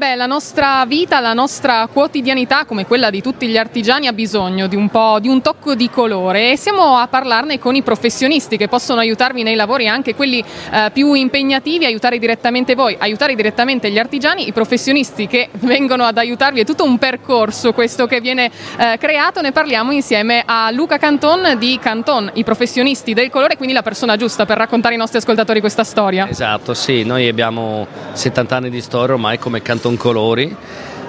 Beh, la nostra vita, la nostra quotidianità, come quella di tutti gli artigiani, ha bisogno di un po' di un tocco di colore e siamo a parlarne con i professionisti che possono aiutarvi nei lavori, anche quelli eh, più impegnativi, aiutare direttamente voi, aiutare direttamente gli artigiani, i professionisti che vengono ad aiutarvi. È tutto un percorso questo che viene eh, creato. Ne parliamo insieme a Luca Canton di Canton, i professionisti del colore, quindi la persona giusta per raccontare ai nostri ascoltatori questa storia. Esatto, sì, noi abbiamo 70 anni di storia ormai come Canton Colori.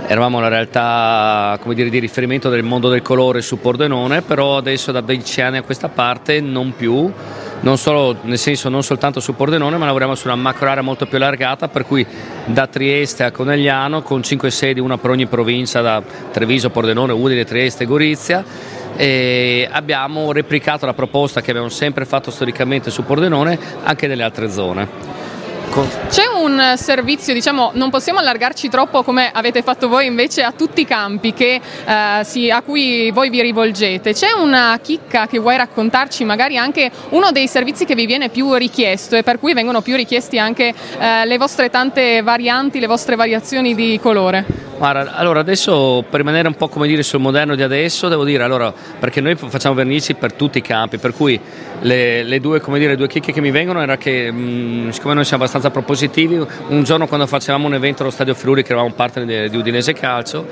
Eravamo una realtà dire, di riferimento del mondo del colore su Pordenone, però adesso da 12 anni a questa parte non più, non solo, nel senso non soltanto su Pordenone, ma lavoriamo su una macro area molto più allargata, per cui da Trieste a Conegliano, con 5 sedi, una per ogni provincia, da Treviso, Pordenone, Udine, Trieste e Gorizia. E abbiamo replicato la proposta che abbiamo sempre fatto storicamente su Pordenone anche nelle altre zone. C'è un servizio, diciamo, non possiamo allargarci troppo come avete fatto voi invece a tutti i campi che, eh, si, a cui voi vi rivolgete. C'è una chicca che vuoi raccontarci, magari anche uno dei servizi che vi viene più richiesto e per cui vengono più richiesti anche eh, le vostre tante varianti, le vostre variazioni di colore? Guarda, allora adesso per rimanere un po' come dire sul moderno di adesso, devo dire allora, perché noi facciamo vernici per tutti i campi, per cui le, le due, come dire, due chicche che mi vengono era che mh, siccome noi siamo abbastanza propositivi, un giorno quando facevamo un evento allo Stadio Friuli, che eravamo partner di, di Udinese Calcio,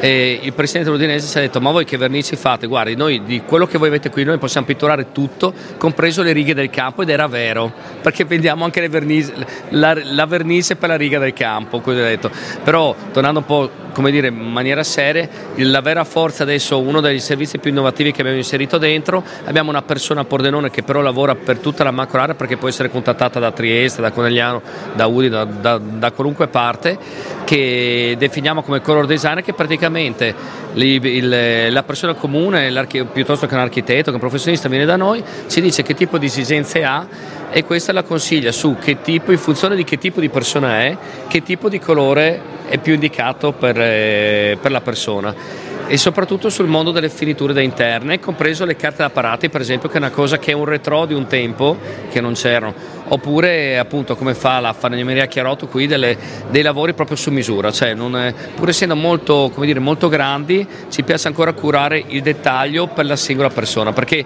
il presidente dell'Udinese ci ha detto ma voi che vernici fate? Guardi, noi di quello che voi avete qui noi possiamo pitturare tutto, compreso le righe del campo ed era vero, perché vendiamo anche vernici, la, la vernice per la riga del campo, così ho detto. Però tornando un po' come dire, in maniera seria, la vera forza adesso, uno dei servizi più innovativi che abbiamo inserito dentro, abbiamo una persona a Pordenone che però lavora per tutta la macro area perché può essere contattata da Trieste, da Conegliano, da Udi, da, da, da qualunque parte, che definiamo come color designer che praticamente il, il, la persona comune, piuttosto che un architetto, che un professionista viene da noi, ci dice che tipo di esigenze ha e questa la consiglia su che tipo, in funzione di che tipo di persona è, che tipo di colore è più indicato per, eh, per la persona. E soprattutto sul mondo delle finiture da interne, compreso le carte d'apparati per esempio che è una cosa che è un retro di un tempo che non c'erano, oppure appunto come fa la falegnameria Chiarotto qui delle, dei lavori proprio su misura, cioè è, pur essendo molto, dire, molto grandi ci piace ancora curare il dettaglio per la singola persona. Perché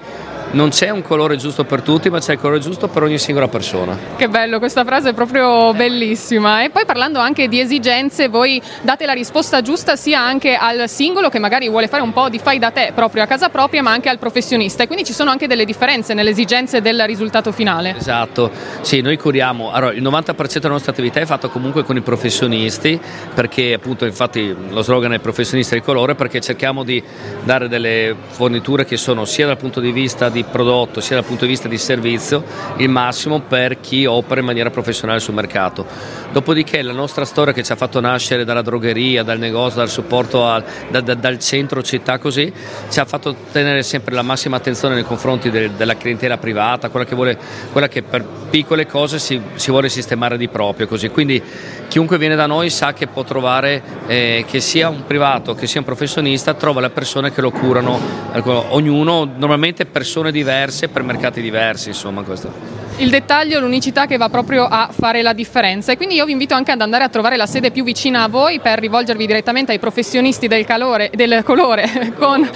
non c'è un colore giusto per tutti, ma c'è il colore giusto per ogni singola persona. Che bello, questa frase è proprio bellissima. E poi parlando anche di esigenze, voi date la risposta giusta sia anche al singolo che magari vuole fare un po' di fai da te proprio a casa propria, ma anche al professionista. E quindi ci sono anche delle differenze nelle esigenze del risultato finale. Esatto, sì, noi curiamo, allora, il 90% della nostra attività è fatto comunque con i professionisti, perché appunto infatti lo slogan è professionista di colore, perché cerchiamo di dare delle forniture che sono sia dal punto di vista di prodotto sia dal punto di vista di servizio il massimo per chi opera in maniera professionale sul mercato. Dopodiché la nostra storia che ci ha fatto nascere dalla drogheria, dal negozio, dal supporto al, da, da, dal centro città così, ci ha fatto tenere sempre la massima attenzione nei confronti del, della clientela privata, quella che, vuole, quella che per piccole cose si, si, vuole sistemare di proprio. Così. Quindi chiunque viene da noi sa che può trovare, eh, che sia un privato, che sia un professionista, trova le persone che lo curano, ecco, ognuno, normalmente persone diverse per mercati diversi, insomma questo il dettaglio, l'unicità che va proprio a fare la differenza. E quindi io vi invito anche ad andare a trovare la sede più vicina a voi per rivolgervi direttamente ai professionisti del, calore, del colore con,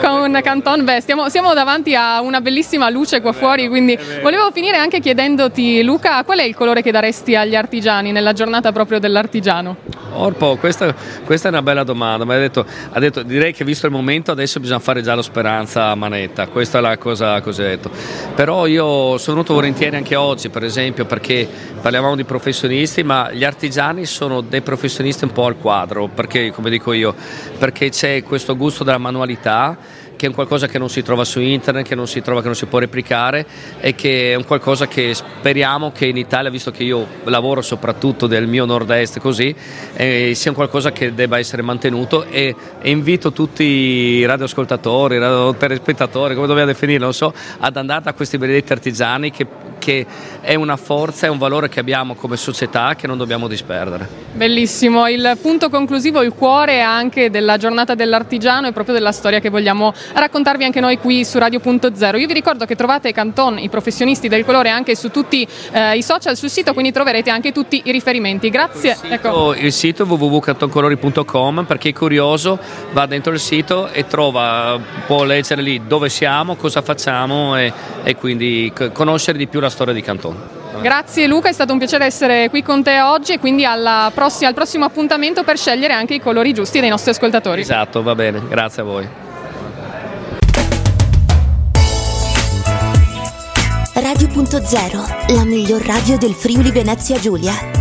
con Canton. Beh, stiamo, siamo davanti a una bellissima luce qua fuori, quindi volevo finire anche chiedendoti, Luca, qual è il colore che daresti agli artigiani nella giornata proprio dell'artigiano? Orpo, questa, questa, è una bella domanda, ma ha detto, ha detto, direi che visto il momento adesso bisogna fare già lo speranza a manetta, questa è la cosa che ho detto. Però io sono venuto volentieri anche oggi, per esempio, perché parliamo di professionisti, ma gli artigiani sono dei professionisti un po' al quadro, perché, come dico io, perché c'è questo gusto della manualità che è un qualcosa che non si trova su internet, che non si trova, che non si può replicare e che è un qualcosa che speriamo che in Italia, visto che io lavoro soprattutto del mio nord-est così, eh, sia un qualcosa che debba essere mantenuto e, e invito tutti i radioascoltatori, radio telespettatori, come dobbiamo definirlo, non so, ad andare a questi benedetti artigiani che che è una forza, è un valore che abbiamo come società che non dobbiamo disperdere. Bellissimo, il punto conclusivo, il cuore anche della giornata dell'artigiano e proprio della storia che vogliamo raccontarvi anche noi qui su Radio.0. Io vi ricordo che trovate Canton, i professionisti del colore, anche su tutti eh, i social, sul sito, quindi troverete anche tutti i riferimenti. Grazie. Il sito, ecco. il sito www.cantoncolori.com per chi è curioso va dentro il sito e trova, può leggere lì dove siamo, cosa facciamo e, e quindi conoscere di più la storia di Canton. Grazie Luca, è stato un piacere essere qui con te oggi e quindi prossima, al prossimo appuntamento per scegliere anche i colori giusti dei nostri ascoltatori. Esatto, va bene, grazie a voi. Radio.0, la miglior radio del Friuli Venezia Giulia.